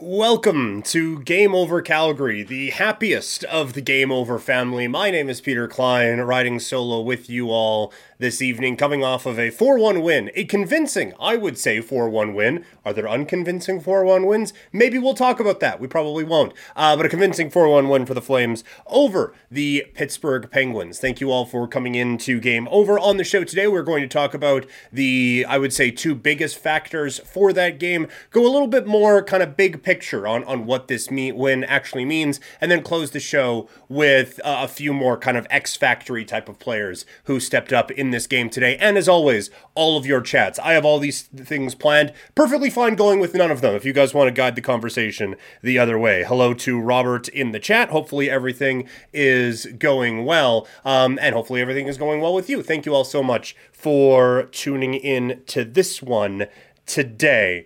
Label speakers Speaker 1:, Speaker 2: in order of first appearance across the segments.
Speaker 1: Welcome to Game Over Calgary, the happiest of the Game Over family. My name is Peter Klein, riding solo with you all this evening, coming off of a 4 1 win. A convincing, I would say, 4 1 win. Are there unconvincing 4 1 wins? Maybe we'll talk about that. We probably won't. Uh, but a convincing 4 1 win for the Flames over the Pittsburgh Penguins. Thank you all for coming into Game Over. On the show today, we're going to talk about the, I would say, two biggest factors for that game. Go a little bit more kind of big picture on, on what this mean, win actually means, and then close the show with uh, a few more kind of X Factory type of players who stepped up in this game today. And as always, all of your chats. I have all these things planned. Perfectly fine going with none of them if you guys want to guide the conversation the other way. Hello to Robert in the chat. Hopefully everything is going well. Um, and hopefully everything is going well with you. Thank you all so much for tuning in to this one today.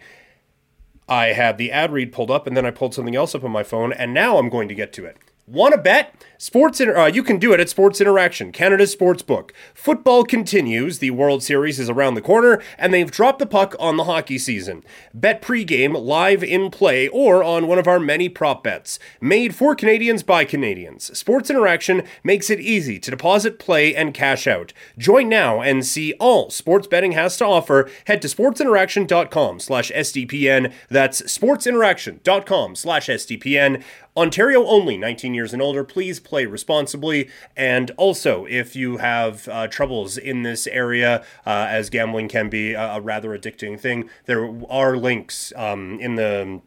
Speaker 1: I had the ad read pulled up and then I pulled something else up on my phone, and now I'm going to get to it. Want to bet? Sports Inter- uh, you can do it at Sports Interaction, Canada's sports book. Football continues. The World Series is around the corner, and they've dropped the puck on the hockey season. Bet pregame live in play or on one of our many prop bets. Made for Canadians by Canadians. Sports Interaction makes it easy to deposit, play, and cash out. Join now and see all sports betting has to offer. Head to sportsinteraction.com slash SDPN. That's sportsinteraction.com slash SDPN. Ontario only, 19 years and older. Please play responsibly. And also, if you have uh, troubles in this area, uh, as gambling can be a, a, rather addicting thing, there are links um, in the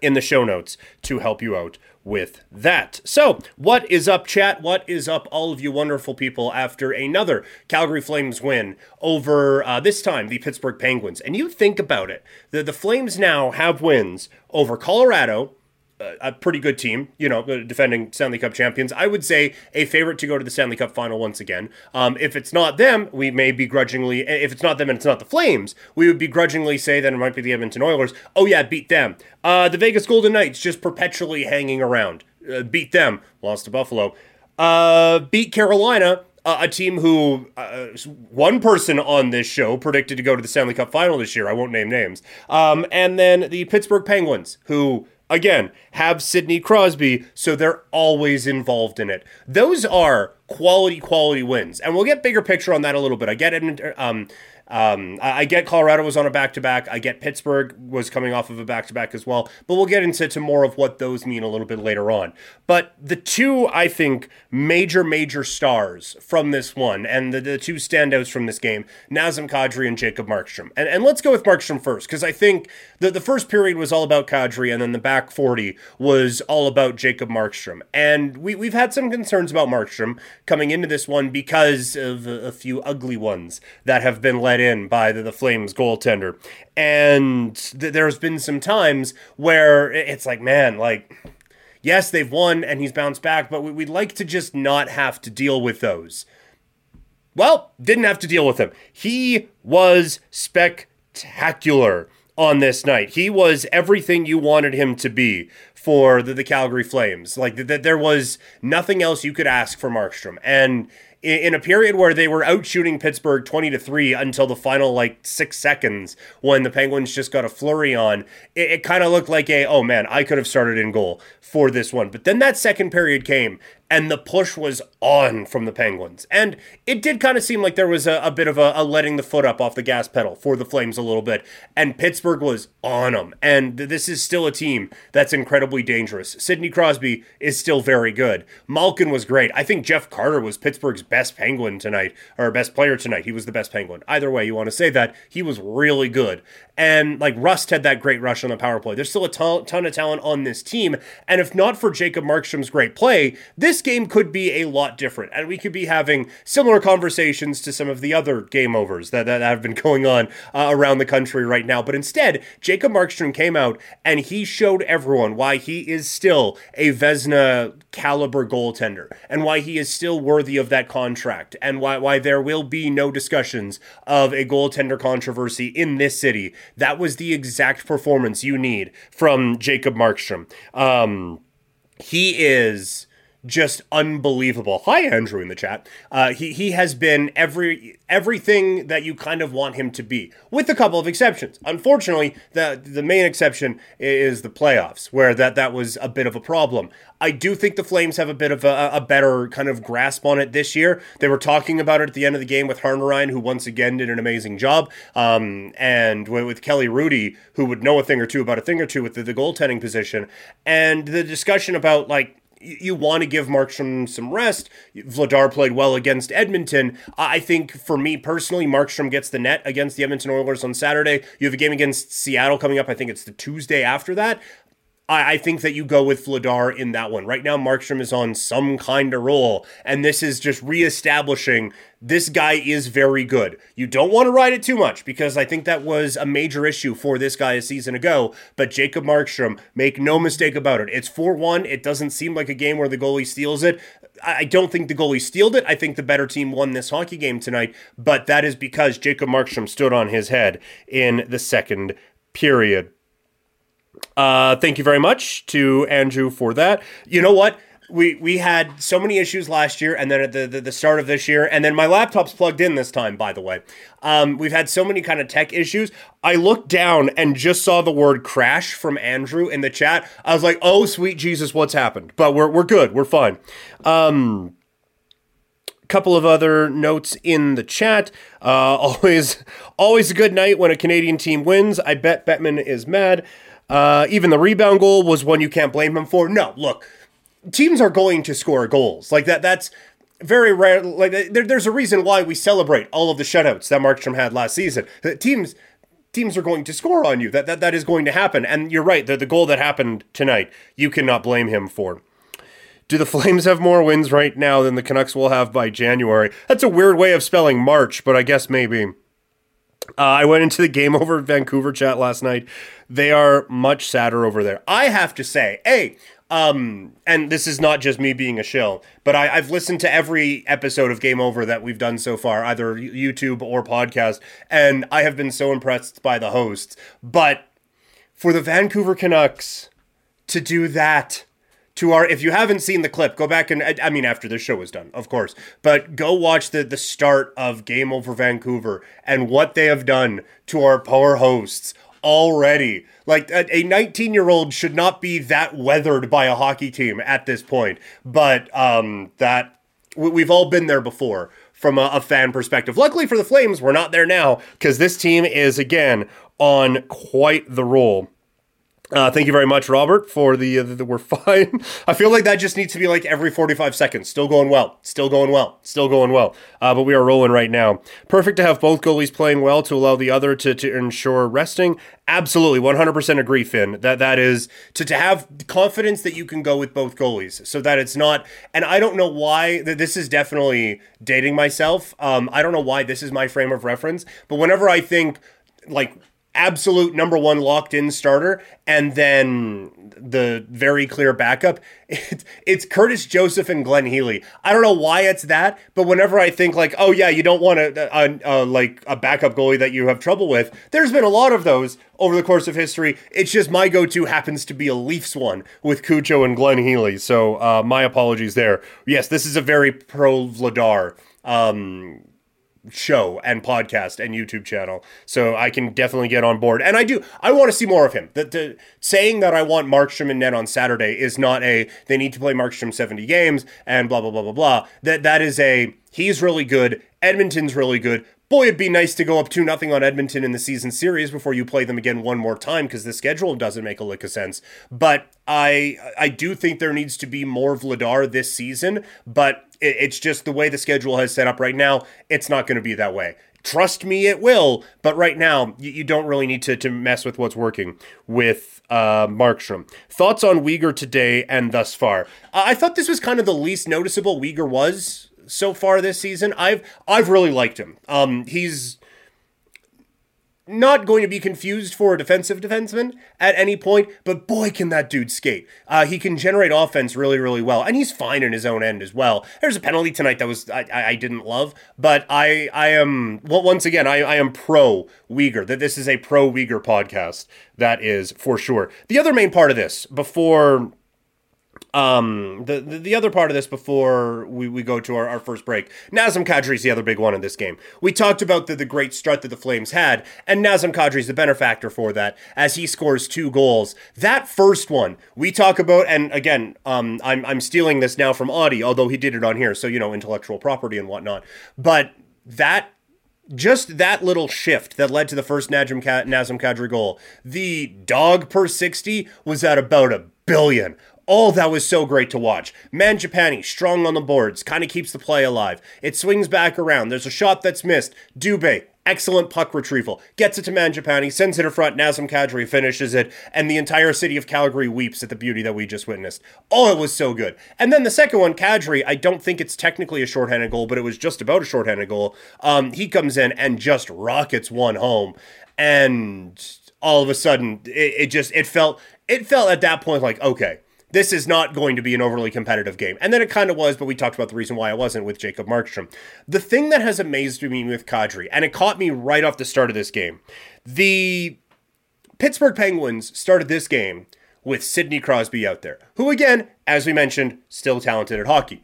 Speaker 1: in the show notes to help you out with that. So, what is up, chat? What is up, all of you wonderful people, after another Calgary Flames win over uh, this time the Pittsburgh Penguins? And you think about it, the, the Flames now have wins over Colorado, a pretty good team, you know, defending Stanley Cup champions. I would say a favorite to go to the Stanley Cup final once again. Um, if it's not them, we may begrudgingly, if it's not them and it's not the Flames, we would begrudgingly say that it might be the Edmonton Oilers. Oh, yeah, beat them. Uh, the Vegas Golden Knights just perpetually hanging around. Uh, beat them, lost to Buffalo. Uh, beat Carolina, uh, a team who uh, one person on this show predicted to go to the Stanley Cup final this year. I won't name names. Um, and then the Pittsburgh Penguins, who again, have Sidney Crosby, so they're always involved in it. Those are quality, quality wins. And we'll get bigger picture on that a little bit. I get it. Um, um, I, get Colorado was on a back to back. I get Pittsburgh was coming off of a back to back as well. But we'll get into to more of what those mean a little bit later on. But the two, I think, major, major stars from this one and the, the two standouts from this game, Nazem Kadri and Jacob Markstrom. And, and let's go with Markstrom first, because I think the, the first period was all about Kadri, and then the back 40 was all about Jacob Markstrom. And we, we've had some concerns about Markstrom coming into this one because of a, a few ugly ones that have been let in by the, the Flames goaltender. And th- there's been some times where it's like, man, like, yes, they've won and he's bounced back, but we'd like to just not have to deal with those. Well, didn't have to deal with him. He was spectacular on this night. He was everything you wanted him to be for the, the Calgary Flames. Like that, th- there was nothing else you could ask for Markstrom. And in a period where they were out shooting Pittsburgh 20 to 3 until the final like six seconds when the Penguins just got a flurry on, it, it kind of looked like a, oh man, I could have started in goal for this one. But then that second period came and the push was on from the Penguins. And it did kind of seem like there was a, a bit of a, a, letting the foot up off the gas pedal for the Flames a little bit. And Pittsburgh was on them. And this is still a team that's incredibly dangerous. Sidney Crosby is still very good. Malkin was great. I think Jeff Carter was Pittsburgh's best Penguin tonight, or best player tonight. He was the best Penguin. Either way you want to say that, he was really good. And like Rust had that great rush on the power play. There's still a ton, ton of talent on this team. And if not for Jacob Markstrom's great play, this game could be a lot different, and we could be having similar conversations to some of the other game overs that, that have been going on uh, around the country right now. But instead, Jacob Markstrom came out and he showed everyone why he is still a Vezina caliber goaltender and why he is still worthy of that contract and why, why there will be no discussions of a goaltender controversy in this city. That was the exact performance you need from Jacob Markstrom. Um, he is just unbelievable. Hi, Andrew in the chat. Uh, he he has been every everything that you kind of want him to be, with a couple of exceptions. Unfortunately, the the main exception is the playoffs, where that that was a bit of a problem. I do think the Flames have a bit of a, a better kind of grasp on it this year. They were talking about it at the end of the game with Harnarayan, who once again did an amazing job, um, and with Kelly Hrudey, who would know a thing or two about a thing or two with the, the goaltending position, and the discussion about like you want to give Markstrom some rest. Vladar played well against Edmonton. I think for me personally, Markstrom gets the net against the Edmonton Oilers on Saturday. You have a game against Seattle coming up. I think it's the Tuesday after that. I, I think that you go with Vladar in that one. Right now, Markstrom is on some kind of roll, and this is just reestablishing this guy is very good. You don't want to ride it too much because I think that was a major issue for this guy a season ago. But Jacob Markstrom, make no mistake about it. It's 4 1. It doesn't seem like a game where the goalie steals it. I don't think the goalie stealed it. I think the better team won this hockey game tonight, but that is because Jacob Markstrom stood on his head in the second period. Uh, thank you very much to Andrew for that. You know what? We we had so many issues last year, and then at the, the, the start of this year, and then my laptop's plugged in this time. By the way, um, we've had so many kind of tech issues. I looked down and just saw the word crash from Andrew in the chat. I was like, "Oh, sweet Jesus, what's happened?" But we're we're good. We're fine. Um, couple of other notes in the chat. Uh, always, always a good night when a Canadian team wins. I bet Bettman is mad. Uh, even the rebound goal was one you can't blame him for. No, look, teams are going to score goals like that. That's very rare. Like there, there's a reason why we celebrate all of the shutouts that Markstrom had last season. Teams teams are going to score on you. That that, that is going to happen. And you're right. The, the goal that happened tonight, you cannot blame him for. Do the Flames have more wins right now than the Canucks will have by January? That's a weird way of spelling March, but I guess maybe. Uh, I went into the game over Vancouver chat last night. They are much sadder over there. I have to say, hey, um, and this is not just me being a shill, but I, have listened to every episode of Game Over that we've done so far, either YouTube or podcast, and I have been so impressed by the hosts. But for the Vancouver Canucks to do that to our if you haven't seen the clip go back and i mean after the show is done of course but go watch the the start of game over vancouver and what they have done to our poor hosts already. Like a 19 year old should not be that weathered by a hockey team at this point but um that we've all been there before from a, a fan perspective. Luckily for the flames we're not there now because this team is again on quite the roll uh, thank you very much, Robert, for the, uh, the, we're fine. I feel like that just needs to be like every 45 seconds. Still going well. Still going well. Still going well. Uh, but we are rolling right now. Perfect to have both goalies playing well to allow the other to, to ensure resting. Absolutely, 100% agree, Finn. That that is to, to have confidence that you can go with both goalies, so that it's not. And I don't know why this is definitely dating myself. Um, I don't know why this is my frame of reference, but whenever I think like absolute number one locked in starter and then the very clear backup. It's, it's curtis joseph and glenn healy. I don't know why it's that but whenever i think like oh yeah you don't want a, a, a, like a backup goalie that you have trouble with there's been a lot of those over the course of history. It's just my go-to happens to be a leafs one with Cujo and glenn healy. So uh, my apologies there. Yes this is a very pro vladar um, show and podcast and YouTube channel. So I can definitely get on board. And I do I want to see more of him. The, the saying that I want Markstrom and Ned on Saturday is not a they need to play Markstrom 70 games and blah blah blah blah blah. That that is a he's really good. Edmonton's really good. Boy, it'd be nice to go up 2 nothing on Edmonton in the season series before you play them again one more time because the schedule doesn't make a lick of sense. But I I do think there needs to be more Vladar this season, but it, it's just the way the schedule has set up right now. It's not going to be that way. Trust me, it will. But right now, you, you don't really need to, to mess with what's working with uh, Markstrom. Thoughts on Weegar today and thus far? I thought this was kind of the least noticeable Weegar was so far this season. I've I've really liked him. Um, he's not going to be confused for a defensive defenseman at any point, but boy, can that dude skate. Uh, he can generate offense really, really well, and he's fine in his own end as well. There's a penalty tonight that was I, I didn't love, but I I am well, once again I, I am pro Weegar. That this is a pro Weegar podcast. That is for sure. The other main part of this before Um, the, the, the other part of this before we, we go to our, our first break, Nazem Kadri is the other big one in this game. We talked about the, the great start that the Flames had, and Nazem Kadri is the benefactor for that as he scores two goals. That first one we talk about, and again, um, I'm I'm stealing this now from Auddie, although he did it on here, so you know intellectual property and whatnot. But that just that little shift that led to the first Nazem, Nazem Kadri goal. The dog per 60 was at about a billion. Oh, that was so great to watch. Mangiapane, strong on the boards, kind of keeps the play alive. It swings back around. There's a shot that's missed. Dubé, excellent puck retrieval. Gets it to Mangiapane, sends it in front. Nazem Kadri finishes it, and the entire city of Calgary weeps at the beauty that we just witnessed. Oh, it was so good. And then the second one, Kadri, I don't think it's technically a shorthanded goal, but it was just about a shorthanded goal. Um, he comes in and just rockets one home. And all of a sudden, it, it just, it felt, it felt at that point like, okay, this is not going to be an overly competitive game. And then it kind of was, but we talked about the reason why it wasn't with Jacob Markstrom. The thing that has amazed me with Kadri, and it caught me right off the start of this game, the Pittsburgh Penguins started this game with Sidney Crosby out there, who again, as we mentioned, still talented at hockey.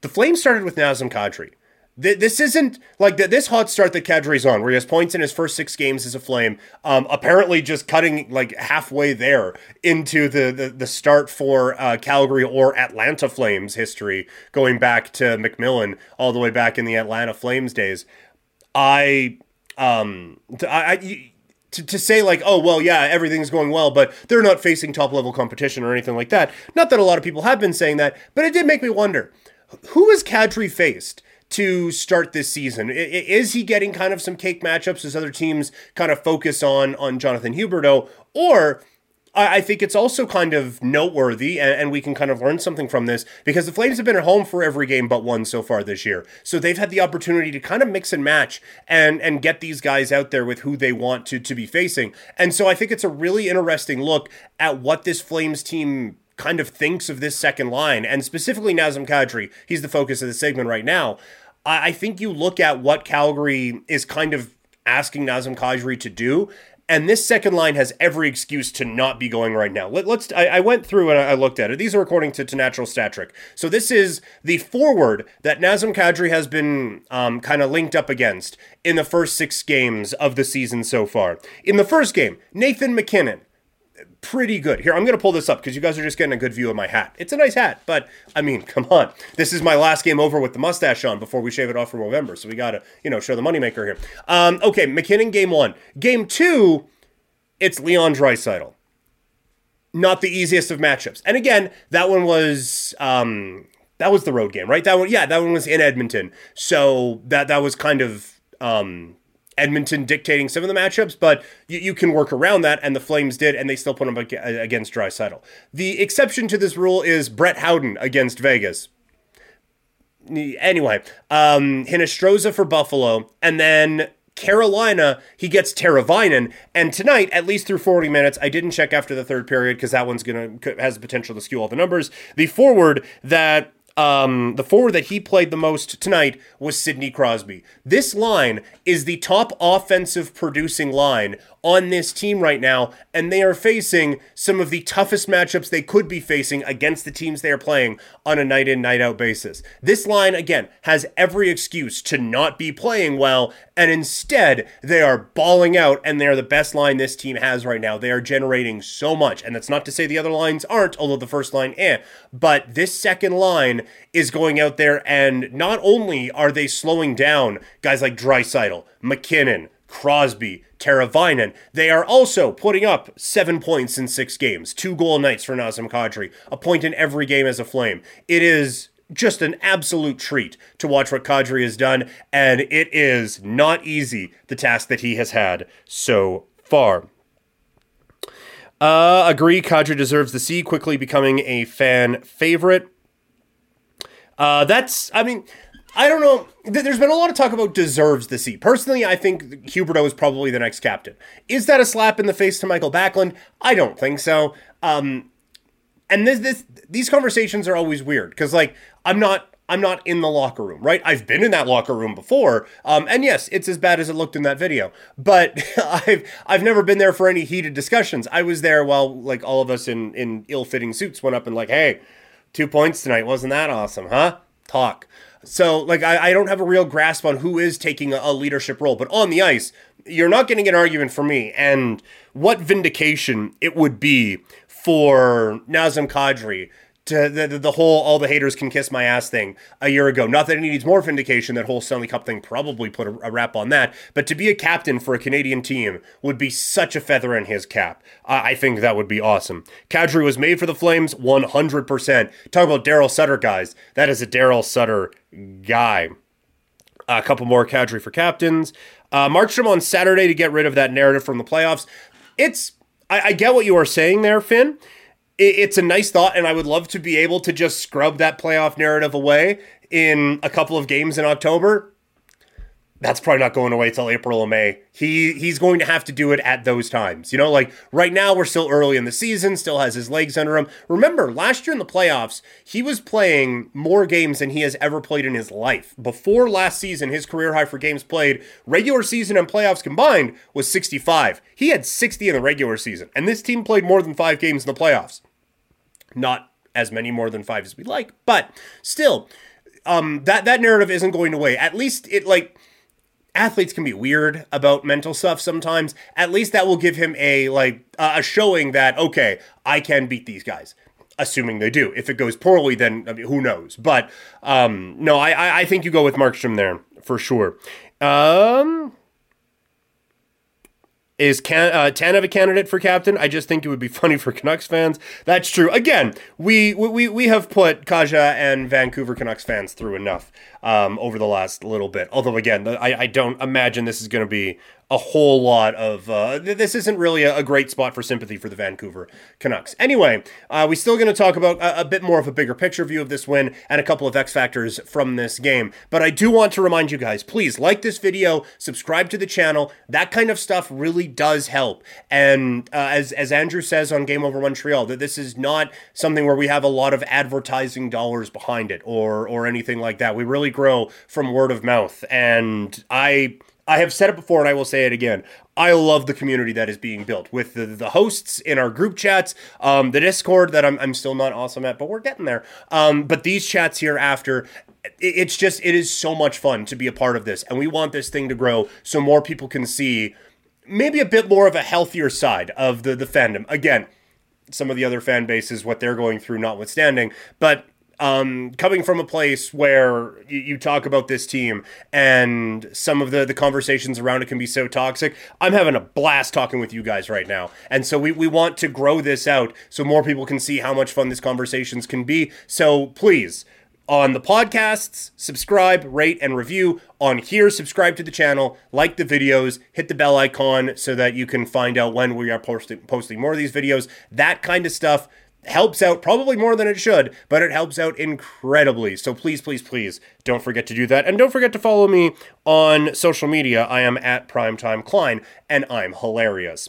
Speaker 1: The Flames started with Nazem Kadri this isn't like this hot start that Kadri's on, where he has points in his first six games as a Flame. Um, apparently, just cutting like halfway there into the the, the start for uh, Calgary or Atlanta Flames history, going back to McMillan all the way back in the Atlanta Flames days. I um to, to say like oh well yeah everything's going well but they're not facing top level competition or anything like that not that a lot of people have been saying that but it did make me wonder who has Kadri faced to start this season? Is he getting kind of some cake matchups as other teams kind of focus on on Jonathan Huberdeau, or I think it's also kind of noteworthy, and, we can kind of learn something from this because the Flames have been at home for every game but one so far this year. So they've had the opportunity to kind of mix and match and and get these guys out there with who they want to to be facing. And so I think it's a really interesting look at what this Flames team kind of thinks of this second line, and specifically Nazem Kadri. He's the focus of the segment right now. I think you look at what Calgary is kind of asking Nazem Kadri to do, and this second line has every excuse to not be going right now. Let, us I, I, went through and I looked at it. These are according to, to Natural Stat Trick. So this is the forward that Nazem Kadri has been um, kind of linked up against in the first six games of the season so far. In the first game, Nathan MacKinnon pretty good. Here, I'm going to pull this up because you guys are just getting a good view of my hat. It's a nice hat, but I mean, come on. This is my last game over with the mustache on before we shave it off for November. So we got to, you know, show the moneymaker here. Um, okay, MacKinnon game one. Game two, it's Leon Draisaitl. Not the easiest of matchups. And again, that one was um, that was the road game, right? That one, yeah, that one was in Edmonton. So that that was kind of um, Edmonton dictating some of the matchups, but you, you, can work around that, and the Flames did, and they still put them against Draisaitl. The exception to this rule is Brett Howden against Vegas. Anyway, um, Hinostroza for Buffalo, and then Carolina, he gets Teravainen, and tonight, at least through 40 minutes, I didn't check after the third period because that one's gonna has the potential to skew all the numbers. The forward that um, the forward that he played the most tonight was Sidney Crosby. This line is the top offensive producing line on this team right now, and they are facing some of the toughest matchups they could be facing against the teams they are playing on a night in, night out basis. This line, again, has every excuse to not be playing well, and instead, they are balling out, and they are the best line this team has right now. They are generating so much, and that's not to say the other lines aren't, although the first line, eh, but this second line is going out there, and not only are they slowing down guys like Draisaitl, MacKinnon, Crosby, Teravainen. They are also putting up seven points in six games, two goal nights for Nazem Kadri, a point in every game as a Flame. It is just an absolute treat to watch what Kadri has done, and it is not easy, the task that he has had so far. Uh, agree, Kadri deserves the C, quickly becoming a fan favorite. Uh, that's, I mean, I don't know. There's been a lot of talk about deserves the seat. Personally, I think Huberdeau is probably the next captain. Is that a slap in the face to Michael Backlund? I don't think so. Um, and this, this, these conversations are always weird because, like, I'm not I'm not in the locker room, right? I've been in that locker room before, um, and yes, it's as bad as it looked in that video. But I've I've never been there for any heated discussions. I was there while like all of us in in ill-fitting suits went up and like, hey, two points tonight, wasn't that awesome, huh? Talk. So, like, I, I don't have a real grasp on who is taking a, a leadership role, but on the ice, you're not getting an argument for me. And what vindication it would be for Nazem Kadri to the, the whole all the haters can kiss my ass thing a year ago. Not that he needs more vindication. That whole Stanley Cup thing probably put a, a, wrap on that. But to be a captain for a Canadian team would be such a feather in his cap. I, I think that would be awesome. Kadri was made for the Flames 100%. Talk about Daryl Sutter, guys. That is a Daryl Sutter guy. A couple more Kadri for captains. Uh, Markstrom on Saturday to get rid of that narrative from the playoffs. It's I, I get what you are saying there, Finn. It, it's a nice thought, and I would love to be able to just scrub that playoff narrative away in a couple of games in October that's probably not going away till April or May. He he's going to have to do it at those times. You know, like right now we're still early in the season, still has his legs under him. Remember, last year in the playoffs, he was playing more games than he has ever played in his life. Before last season, his career high for games played, regular season and playoffs combined, was 65. He had 60 in the regular season, and this team played more than 5 games in the playoffs. Not as many more than 5 as we'd like, but still um that that narrative isn't going away. At least it like athletes can be weird about mental stuff sometimes. At least that will give him a like a showing that okay, I can beat these guys. Assuming they do. If it goes poorly, then I mean, who knows? But um, no, I I think you go with Markstrom there for sure. Um, is can, uh, Tanev a candidate for captain? I just think it would be funny for Canucks fans. That's true. Again, we we, we have put Kaja and Vancouver Canucks fans through enough um, over the last little bit. Although, again, I, I don't imagine this is going to be a whole lot of. Uh, this isn't really a, a, great spot for sympathy for the Vancouver Canucks. Anyway, uh, we're still going to talk about a, a, bit more of a bigger picture view of this win and a couple of X factors from this game. But I do want to remind you guys please like this video, subscribe to the channel. That kind of stuff really does help. And uh, as, as Andrew says on Game Over Montreal, that this is not something where we have a lot of advertising dollars behind it or, or anything like that. We really grow from word of mouth. And I I have said it before and I will say it again. I love the community that is being built with the, the hosts in our group chats, um, the Discord that I'm, I'm still not awesome at, but we're getting there. Um, but these chats here after, it's just, it is so much fun to be a part of this. And we want this thing to grow so more people can see maybe a bit more of a healthier side of the, the fandom. Again, some of the other fan bases, what they're going through, notwithstanding. But um, coming from a place where you, you, talk about this team and some of the, the conversations around it can be so toxic, I'm having a blast talking with you guys right now. And so we, we want to grow this out so more people can see how much fun these conversations can be. So please, on the podcasts, subscribe, rate, and review. On here, subscribe to the channel, like the videos, hit the bell icon so that you can find out when we are posting, posting more of these videos. That kind of stuff helps out probably more than it should, but it helps out incredibly. So please, please, please don't forget to do that. And don't forget to follow me on social media. I am at Primetime Klein, and I'm hilarious.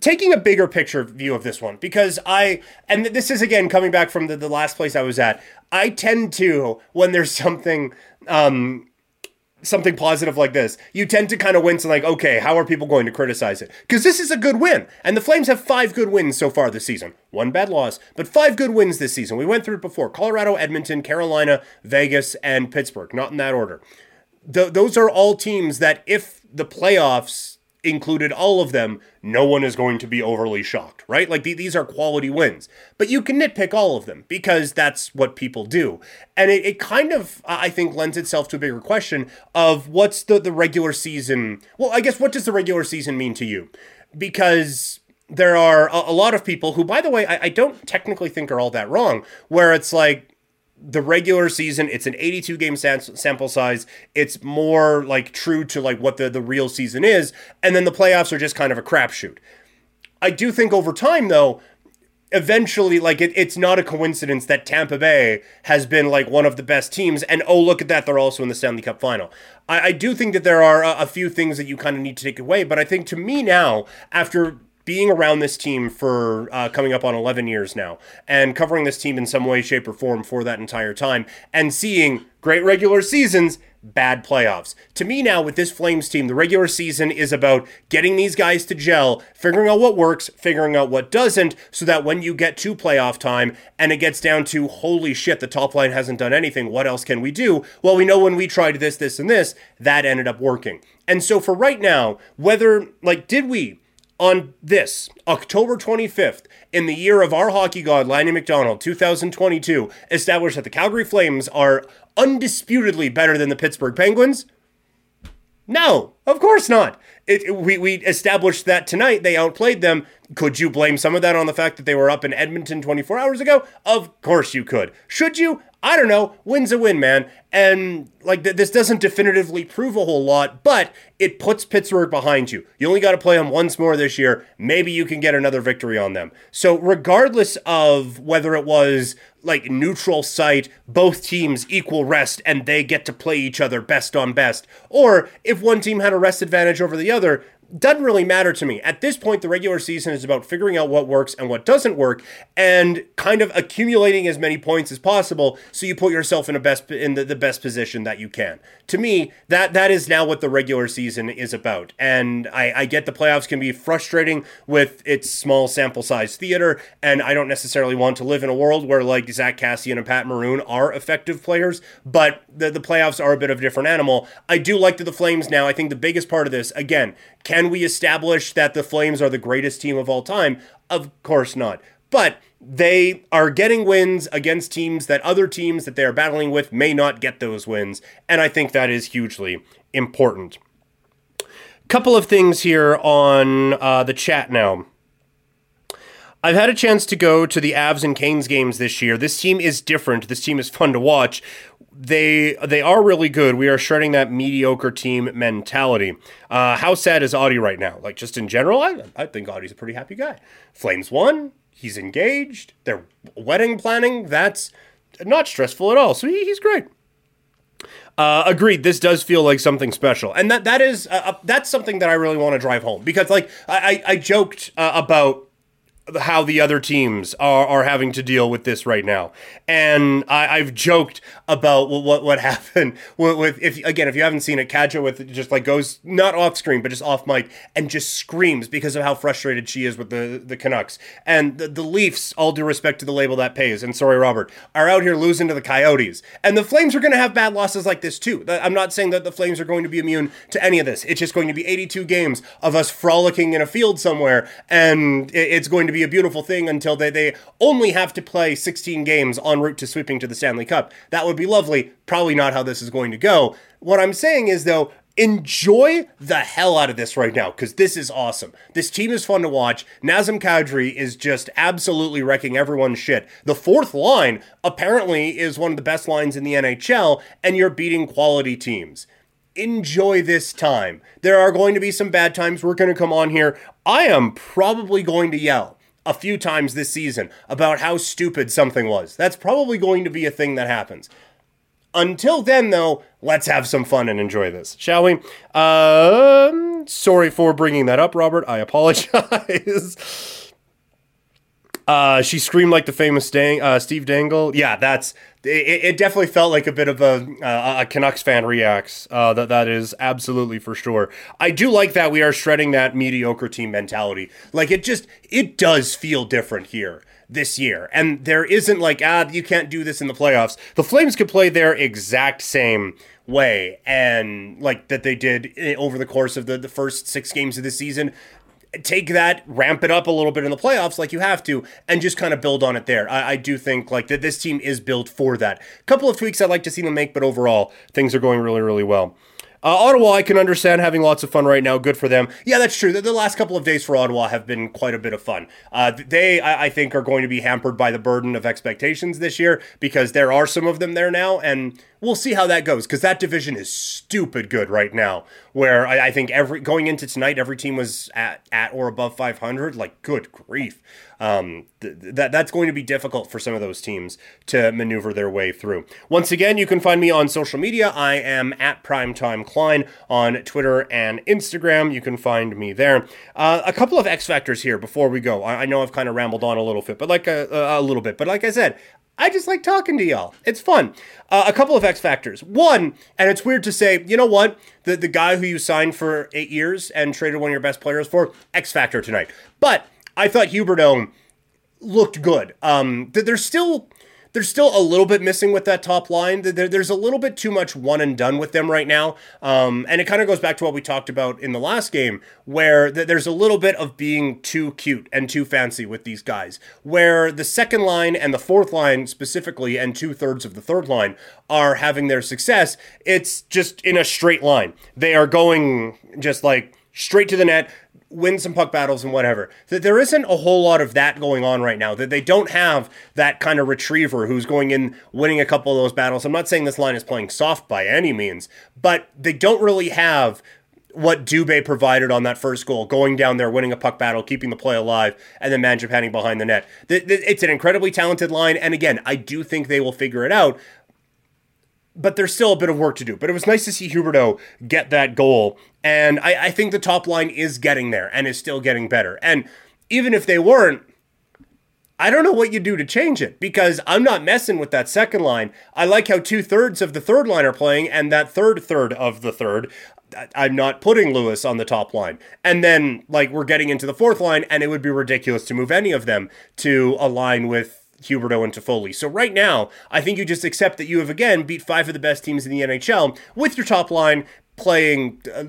Speaker 1: Taking a bigger picture view of this one, because I, and this is again coming back from the, the last place I was at, I tend to, when there's something, um, something positive like this, you tend to kind of wince and like, okay, how are people going to criticize it? Because this is a good win. And the Flames have five good wins so far this season. One bad loss, but five good wins this season. We went through it before Colorado, Edmonton, Carolina, Vegas, and Pittsburgh. Not in that order. Th- those are all teams that, if the playoffs included all of them, no one is going to be overly shocked, right? Like the, these are quality wins. But you can nitpick all of them because that's what people do. And it, it kind of, I think, lends itself to a bigger question of what's the, the regular season. Well, I guess what does the regular season mean to you? Because there are a, a lot of people who, by the way, I, I don't technically think are all that wrong, where it's like, the regular season it's an 82 game sample size. It's more like true to like what the, the real season is. And then the playoffs are just kind of a crapshoot. I do think over time though eventually like it, it's not a coincidence that tampa bay has been like one of the best teams. And oh look at that they're also in the stanley cup final. I, I do think that there are a, a few things that you kind of need to take away. But i think to me now after being around this team for uh, coming up on 11 years now and covering this team in some way, shape, or form for that entire time and seeing great regular seasons bad playoffs. To me now with this Flames team, the regular season is about getting these guys to gel, figuring out what works, figuring out what doesn't, so that when you get to playoff time and it gets down to holy shit, the top line hasn't done anything, what else can we do? Well, we know when we tried this, this, and this, that ended up working. And so for right now, whether like did we on this October 25th, in the year of our hockey god Lanny McDonald, 2022, established that the Calgary Flames are undisputedly better than the Pittsburgh Penguins? No, of course not. It, we, we established that tonight they outplayed them. Could you blame some of that on the fact that they were up in Edmonton 24 hours ago? Of course you could. Should you? I don't know. Win's a win, man. And like th- this doesn't definitively prove a whole lot, but it puts Pittsburgh behind you. You only got to play them once more this year. Maybe you can get another victory on them. So regardless of whether it was like neutral site, both teams equal rest and they get to play each other best on best, or if one team had a rest advantage over the other, doesn't really matter to me. At this point, the regular season is about figuring out what works and what doesn't work, and kind of accumulating as many points as possible so you put yourself in a best in the, the best position that you can. To me, that that is now what the regular season is about. And I, I get the playoffs can be frustrating with its small sample size theater, and I don't necessarily want to live in a world where like Zack Kassian and Pat Maroon are effective players, but the, the playoffs are a bit of a different animal. I do like that the Flames now. I think the biggest part of this, again, can we establish that the Flames are the greatest team of all time? Of course not. But they are getting wins against teams that other teams that they are battling with may not get those wins. And I think that is hugely important. Couple of things here on uh, the chat now. I've had a chance to go to the Avs and Canes games this year. This team is different. This team is fun to watch. They they are really good. We are shredding that mediocre team mentality. Uh, how sad is Auddie right now? Like just in general, I, I think Auddie's a pretty happy guy. Flames won. He's engaged. They're wedding planning. That's not stressful at all. So he, he's great. Uh, agreed. This does feel like something special, and that that is uh, uh that's something that I really want to drive home because, like, I I, I joked uh, about how the other teams are, are having to deal with this right now. And I, have joked about what what happened with, with, if again if you haven't seen it, Kadri with just like goes not off screen but just off mic and just screams because of how frustrated she is with the the Canucks and the, the Leafs. All due respect to the label that pays, and sorry Robert, are out here losing to the Coyotes, and the Flames are going to have bad losses like this too. I'm not saying that the Flames are going to be immune to any of this. It's just going to be 82 games of us frolicking in a field somewhere, and it's going to to a beautiful thing until they, they only have to play 16 games en route to sweeping to the Stanley Cup. That would be lovely. Probably not how this is going to go. What I'm saying is, though, enjoy the hell out of this right now because this is awesome. This team is fun to watch. Nazem Kadri is just absolutely wrecking everyone's shit. The fourth line apparently is one of the best lines in the NHL, and you're beating quality teams enjoy this time. There are going to be some bad times. We're going to come on here. I am probably going to yell a few times this season about how stupid something was. That's probably going to be a thing that happens. Until then, though, let's have some fun and enjoy this, shall we? Um, sorry for bringing that up, Robert. I apologize. Uh, she screamed like the famous Dang, uh, Steve Dangle. Yeah, that's it, it. Definitely felt like a bit of a uh, a Canucks fan reacts. Uh, that that is absolutely for sure. I do like that we are shredding that mediocre team mentality. Like it just it does feel different here this year, and there isn't like ah you can't do this in the playoffs. The Flames could play their exact same way and like that they did eh, over the course of the, the first six games of the season take that, ramp it up a little bit in the playoffs like you have to, and just kind of build on it there. I, I do think like that this team is built for that. A couple of tweaks I'd like to see them make, but overall things are going really, really well. Uh, Ottawa, I can understand having lots of fun right now. Good for them. Yeah, that's true. The, the last couple of days for Ottawa have been quite a bit of fun. Uh, they, I, I, think, are going to be hampered by the burden of expectations this year because there are some of them there now, and we'll see how that goes because that division is stupid good right now. Where I, I, think every going into tonight, every team was at at or above 500. Like, good grief um, th- that that's going to be difficult for some of those teams to maneuver their way through. Once again, you can find me on social media. I am at Primetime Klein on Twitter and Instagram. You can find me there. Uh, a couple of X factors here before we go. I, I know I've kind of rambled on a little bit, but like a, a little bit, but like I said, I just like talking to y'all. It's fun. Uh, a couple of X factors. One, and it's weird to say, you know what? The the guy who you signed for eight years and traded one of your best players for, X factor tonight. But I thought Huberdeau looked good. Um, there's still there's still a little bit missing with that top line. There, there's a little bit too much one and done with them right now. Um, and it kind of goes back to what we talked about in the last game, where th- there's a little bit of being too cute and too fancy with these guys, where the second line and the fourth line specifically, and two thirds of the third line are having their success. It's just in a straight line. They are going just like straight to the net win some puck battles and whatever. That there isn't a whole lot of that going on right now. That they don't have that kind of retriever who's going in winning a couple of those battles. I'm not saying this line is playing soft by any means, but they don't really have what Dubé provided on that first goal, going down there, winning a puck battle, keeping the play alive, and then Mangiapane behind the net. It's an incredibly talented line, and again, I do think they will figure it out but there's still a bit of work to do. But it was nice to see Huberdeau get that goal. And I, I, think the top line is getting there and is still getting better. And even if they weren't, I don't know what you do to change it because I'm not messing with that second line. I like how two thirds of the third line are playing, and that third third of the third, I'm not putting Lewis on the top line. And then, like, we're getting into the fourth line, and it would be ridiculous to move any of them to align with Huberdeau and Toffoli. So right now, I think you just accept that you have again beat five of the best teams in the NHL with your top line playing uh,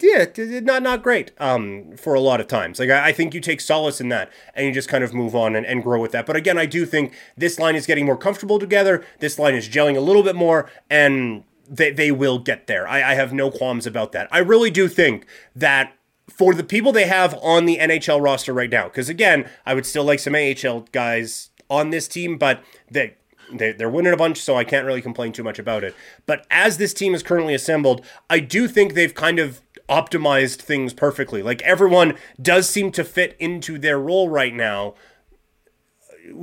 Speaker 1: yeah not not great um for a lot of times. Like I, I, think you take solace in that and you just kind of move on and, and grow with that. But again i do think this line is getting more comfortable together. This line is gelling a little bit more and they, they will get there. I, I have no qualms about that. I really do think that for the people they have on the nhl roster right now because again i would still like some ahl guys on this team, but they they, they're winning a bunch, so I can't really complain too much about it. But as this team is currently assembled, I do think they've kind of optimized things perfectly. Like everyone does seem to fit into their role right now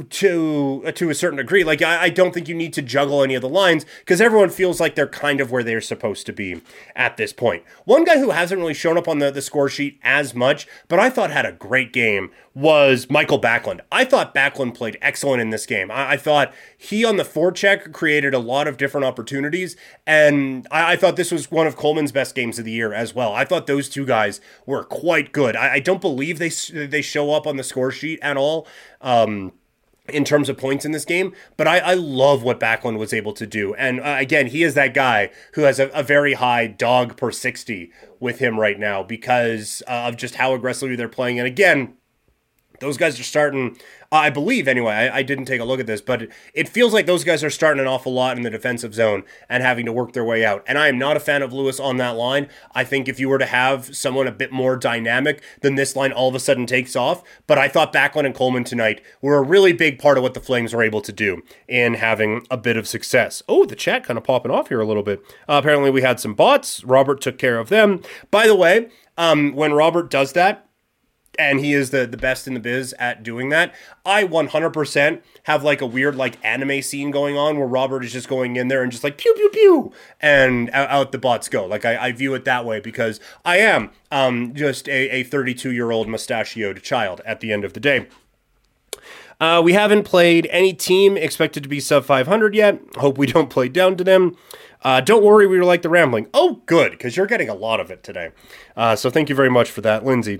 Speaker 1: to uh, to a certain degree. Like I, I don't think you need to juggle any of the lines because everyone feels like they're kind of where they're supposed to be at this point. One guy who hasn't really shown up on the, the score sheet as much, but I thought had a great game was Michael Backlund. I thought Backlund played excellent in this game. I, I thought he on the forecheck created a lot of different opportunities, and I, I, thought this was one of Coleman's best games of the year as well. I thought those two guys were quite good. I, I don't believe they they show up on the score sheet at all. Um, in terms of points in this game, but I, I love what Backlund was able to do. And uh, again, he is that guy who has a, a, very high dog per 60 with him right now because uh, of just how aggressively they're playing. And again, those guys are starting I believe anyway. I, I, didn't take a look at this, but it, feels like those guys are starting an awful lot in the defensive zone and having to work their way out. And I am not a fan of Lewis on that line. I think if you were to have someone a bit more dynamic, then this line all of a sudden takes off. But I thought Backlund and Coleman tonight were a really big part of what the Flames were able to do in having a bit of success. Oh, the chat kind of popping off here a little bit. Uh, apparently, we had some bots. Robert took care of them. By the way, um, when Robert does that, and he is the the best in the biz at doing that. I 100% have like a weird like anime scene going on where Robert is just going in there and just like pew pew pew and out, out the bots go. Like I, I, view it that way because I am um just a a 32 year old mustachioed child at the end of the day. Uh, we haven't played any team expected to be sub 500 yet. Hope we don't play down to them. Uh, don't worry, we were like the rambling. Oh, good, because you're getting a lot of it today. Uh, so thank you very much for that, Lindsay.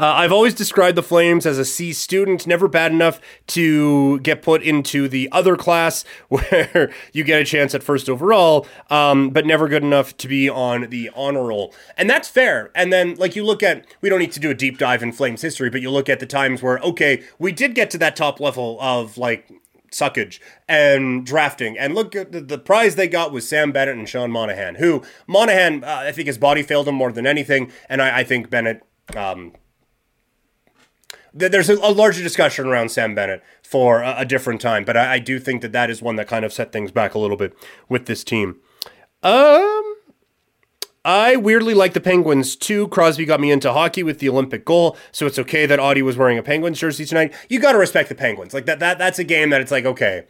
Speaker 1: Uh, I've always described the Flames as a C student, never bad enough to get put into the other class where you get a chance at first overall, um, but never good enough to be on the honor roll. And that's fair. And then, like, you look at, we don't need to do a deep dive in Flames history, but you look at the times where, okay, we did get to that top level of, like, suckage and drafting. And look at the, the, prize they got was Sam Bennett and Sean Monahan, who Monahan, uh, I think his body failed him more than anything. And I, I think Bennett um, there's a, larger discussion around Sam Bennett for a, different time, but I, I, do think that that is one that kind of set things back a little bit with this team. Um, I weirdly like the Penguins too. Crosby got me into hockey with the Olympic goal, so it's okay that Auddie was wearing a Penguins jersey tonight. You got to respect the Penguins. Like that, that that's a game that it's like okay,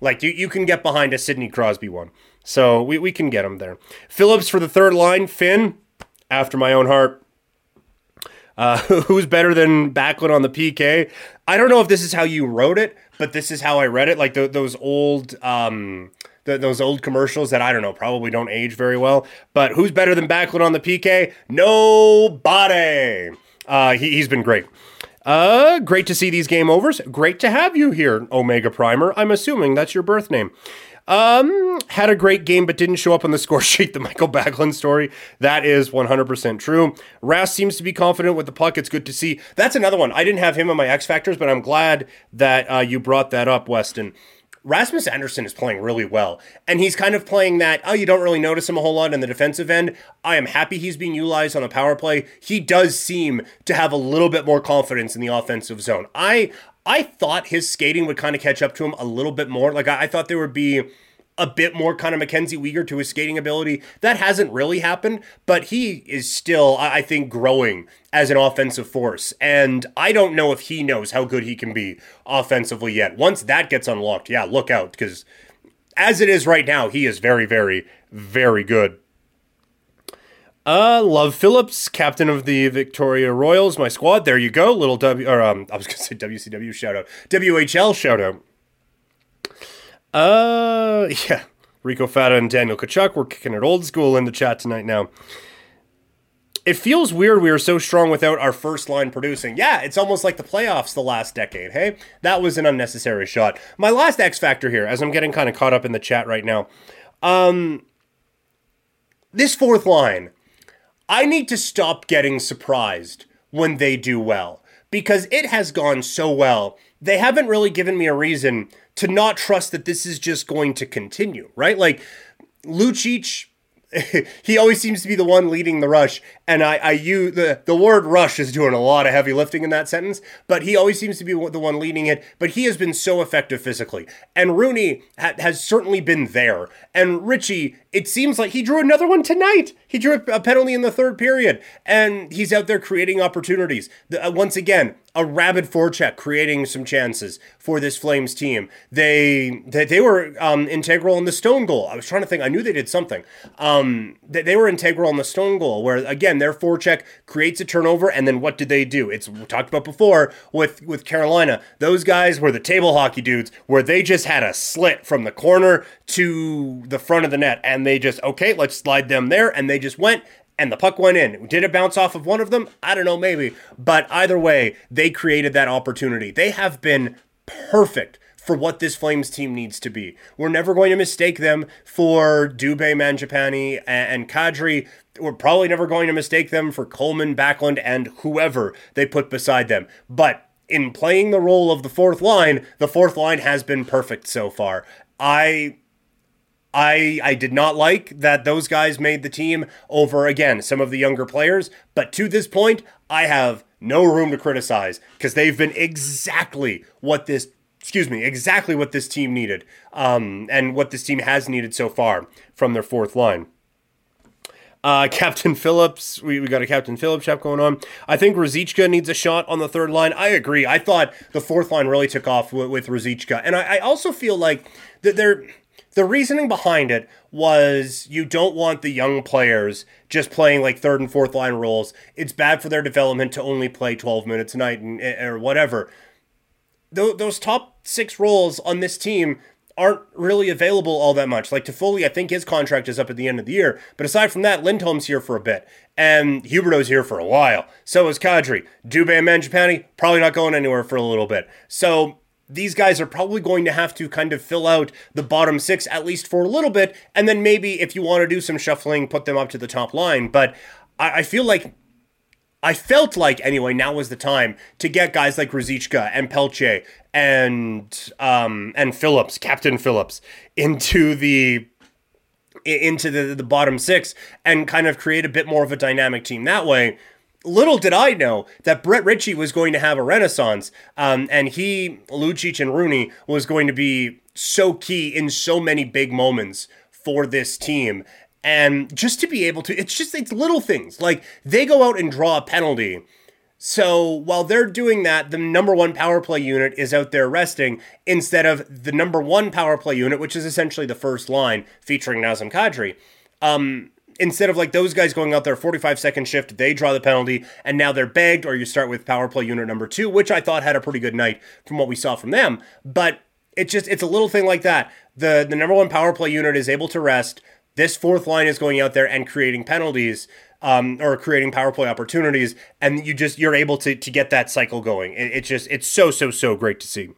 Speaker 1: like you you can get behind a Sidney Crosby one. So we, we can get him there. Phillips for the third line. Finn, after my own heart. Uh, who's better than Backlund on the PK? I don't know if this is how you wrote it, but this is how I read it. Like the, those old. Um, the, those old commercials that I don't know probably don't age very well. But who's better than Backlund on the PK? Nobody. Uh, he, he's been great. Uh, great to see these game overs. Great to have you here, Omega Primer. I'm assuming that's your birth name. Um, had a great game, but didn't show up on the score sheet. The Mikael Backlund story. That is 100% true. Rask seems to be confident with the puck. It's good to see. That's another one. I didn't have him on my X Factors, but I'm glad that uh, you brought that up, Weston. Rasmus Andersson is playing really well. And he's kind of playing that, oh, you don't really notice him a whole lot in the defensive end. I am happy he's being utilized on the power play. He does seem to have a little bit more confidence in the offensive zone. I I thought his skating would kind of catch up to him a little bit more. Like I, I thought there would be a bit more kind of Mackenzie Weegar to his skating ability. That hasn't really happened, but he is still, I think, growing as an offensive force. And I don't know if he knows how good he can be offensively yet. Once that gets unlocked, yeah, look out, because as it is right now, he is very, very, very good. Uh, love Phillips, captain of the Victoria Royals, my squad. There you go, little W, or um, I was gonna say WCW shout out, WHL shout out. Uh, yeah. Rico Fata and Daniel Tkachuk, we're kicking it old school in the chat tonight now. It feels weird we are so strong without our first line producing. Yeah, it's almost like the playoffs the last decade, hey? That was an unnecessary shot. My last X factor here, as I'm getting kind of caught up in the chat right now. Um, this fourth line, I need to stop getting surprised when they do well because it has gone so well. They haven't really given me a reason to not trust that this is just going to continue, right? Like Lucic he always seems to be the one leading the rush, and I, I use the the word rush is doing a lot of heavy lifting in that sentence, but he always seems to be the one leading it. But he has been so effective physically, and Rooney ha- has certainly been there. And Ritchie, it seems like he drew another one tonight. He drew a penalty in the third period, and he's out there creating opportunities. The, uh, once again, a rabid forecheck, creating some chances for this Flames team. They they, they were um, integral in the stone goal. I was trying to think. I knew they did something. Um, they, they were integral in the stone goal, where again their forecheck creates a turnover, and then what did they do? It's talked about before with with Carolina. Those guys were the table hockey dudes, where they just had a slit from the corner to the front of the net, and they just okay, let's slide them there, and they just went and the puck went in. Did it bounce off of one of them? I don't know, maybe. But either way, they created that opportunity. They have been perfect for what this Flames team needs to be. We're never going to mistake them for Dubé, Mangiapane, and Kadri. We're probably never going to mistake them for Coleman, Backlund, and whoever they put beside them. But in playing the role of the fourth line, the fourth line has been perfect so far. I I I did not like that those guys made the team over again some of the younger players, but to this point, I have no room to criticize because they've been exactly what this excuse me exactly what this team needed um, and what this team has needed so far from their fourth line. Uh, Captain Phillips, we, we got a Captain Phillips chap going on. I think Ruzicka needs a shot on the third line. I agree. I thought the fourth line really took off with, with. And I, I also feel like that they're the reasoning behind it was you don't want the young players just playing like third and fourth line roles. It's bad for their development to only play 12 minutes a night and, eh, or whatever. Th- those top six roles on this team aren't really available all that much. Like Toffoli, I think his contract is up at the end of the year. But aside from that, Lindholm's here for a bit. And Huberdeau's here for a while. So is Kadri. Dubé and Mangiapane, probably not going anywhere for a little bit. So these guys are probably going to have to kind of fill out the bottom six at least for a little bit, and then maybe if you want to do some shuffling, put them up to the top line. But I, I feel like I felt like anyway now was the time to get guys like Ruzicka and Pelletier and um, and Phillips, Captain Phillips, into the into the, the bottom six and kind of create a bit more of a dynamic team that way little did I know that Brett Ritchie was going to have a renaissance, um, and he, Lucic, and Rooney was going to be so key in so many big moments for this team. And just to be able to, it's just it's little things like they go out and draw a penalty So while they're doing that, the number one power play unit is out there resting instead of the number one power play unit, which is essentially the first line featuring Nazem Kadri. Um, instead of like those guys going out there 45 second shift, they draw the penalty and now they're begged, or you start with power play unit number two, which I thought had a pretty good night from what we saw from them. But it's just it's a little thing like that. The the number one power play unit is able to rest. This fourth line is going out there and creating penalties um, or creating power play opportunities, and you just you're able to to get that cycle going. It, it's just it's so so so great to see.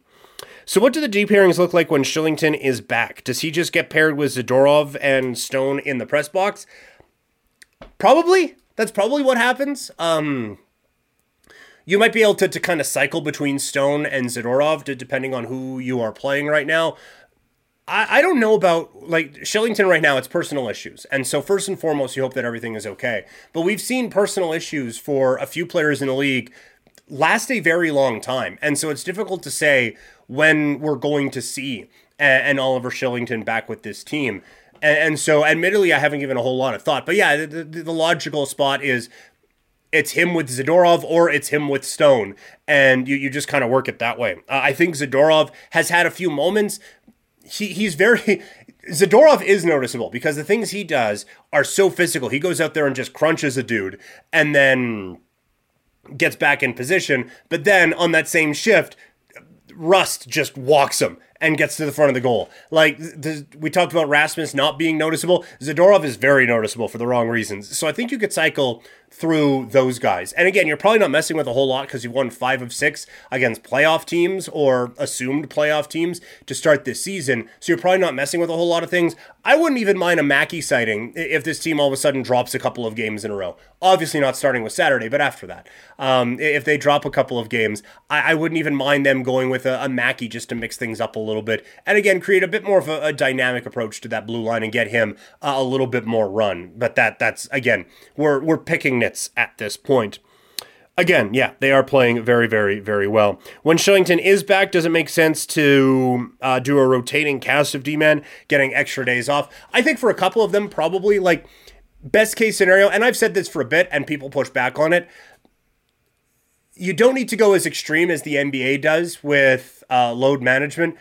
Speaker 1: So, what do the D pairings look like when Kylington is back? Does he just get paired with Zadorov and Stone in the press box? Probably. That's probably what happens. Um, you might be able to, to kind of cycle between Stone and Zadorov, depending on who you are playing right now. I, I don't know about like Kylington right now. It's personal issues, and so first and foremost, you hope that everything is okay. But we've seen personal issues for a few players in the league last a very long time, and so it's difficult to say when we're going to see an Oliver Kylington back with this team. And, and, so, admittedly, I haven't given a whole lot of thought. But yeah, the, the, the logical spot is it's him with Zadorov or it's him with Stone. And you, you just kind of work it that way. Uh, I think Zadorov has had a few moments, he he's very Zadorov is noticeable because the things he does are so physical. He goes out there and just crunches a dude and then gets back in position. But then on that same shift, Rust just walks him and gets to the front of the goal. Like the, we talked about Rasmus not being noticeable. Zadorov is very noticeable for the wrong reasons. So I think you could cycle through those guys. And again, you're probably not messing with a whole lot because you've won five of six against playoff teams or assumed playoff teams to start this season. So you're probably not messing with a whole lot of things. I wouldn't even mind a Mackey sighting if this team all of a sudden drops a couple of games in a row. Obviously, not starting with Saturday, but after that. Um, if they drop a couple of games, I, I wouldn't even mind them going with a, a, Mackey just to mix things up a little bit. And again, create a bit more of a, a dynamic approach to that blue line and get him uh, a little bit more run. But that that's, again, we're, we're picking at this point. Again, yeah, they are playing very, very, very well. When Kylington is back, does it make sense to uh, do a rotating cast of D men, getting extra days off? I think for a couple of them, probably like best case scenario, and I've said this for a bit and people push back on it. You don't need to go as extreme as the NBA does with uh, load management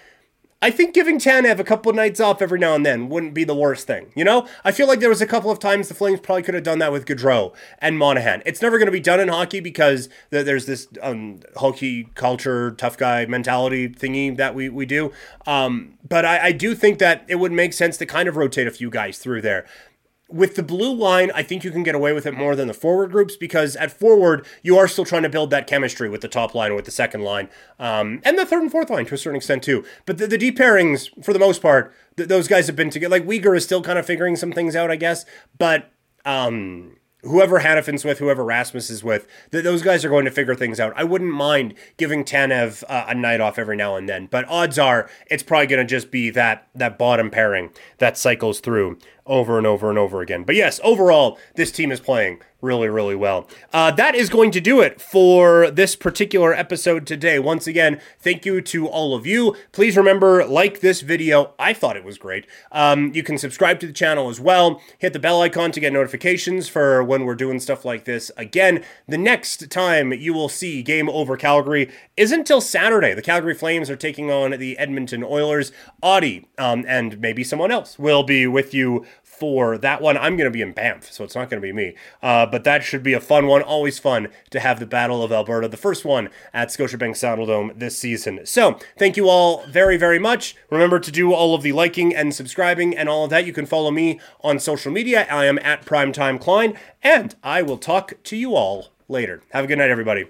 Speaker 1: I think giving Tanev a couple of nights off every now and then wouldn't be the worst thing. You know, I feel like there was a couple of times the Flames probably could have done that with Gaudreau and Monahan. It's never going to be done in hockey because there's this um, hockey culture, tough guy mentality thingy that we we do. Um, but I, I do think that it would make sense to kind of rotate a few guys through there with the blue line, I think you can get away with it more than the forward groups because at forward, you are still trying to build that chemistry with the top line, with the second line, um, and the third and fourth line to a certain extent too. But the, the deep pairings, for the most part, th- those guys have been together. Like Weegar is still kind of figuring some things out, I guess. But um, whoever Hanifin's with, whoever Rasmus is with, th- those guys are going to figure things out. I wouldn't mind giving Tanev uh, a night off every now and then, but odds are it's probably going to just be that that bottom pairing that cycles through over and over and over again. But yes, overall, this team is playing really, really well. Uh, that is going to do it for this particular episode today. Once again, thank you to all of you. Please remember, like this video. I thought it was great. Um, you can subscribe to the channel as well. Hit the bell icon to get notifications for when we're doing stuff like this. Again, the next time you will see Game Over Calgary isn't until Saturday. The Calgary Flames are taking on the Edmonton Oilers. Auddie um, and maybe someone else will be with you for that one. I'm going to be in Banff, so it's not going to be me. Uh, but that should be a fun one. Always fun to have the Battle of Alberta, the first one at Scotiabank Saddledome this season. So thank you all very, very much. Remember to do all of the liking and subscribing and all of that. You can follow me on social media. I am at Primetime Klein, and I will talk to you all later. Have a good night, everybody.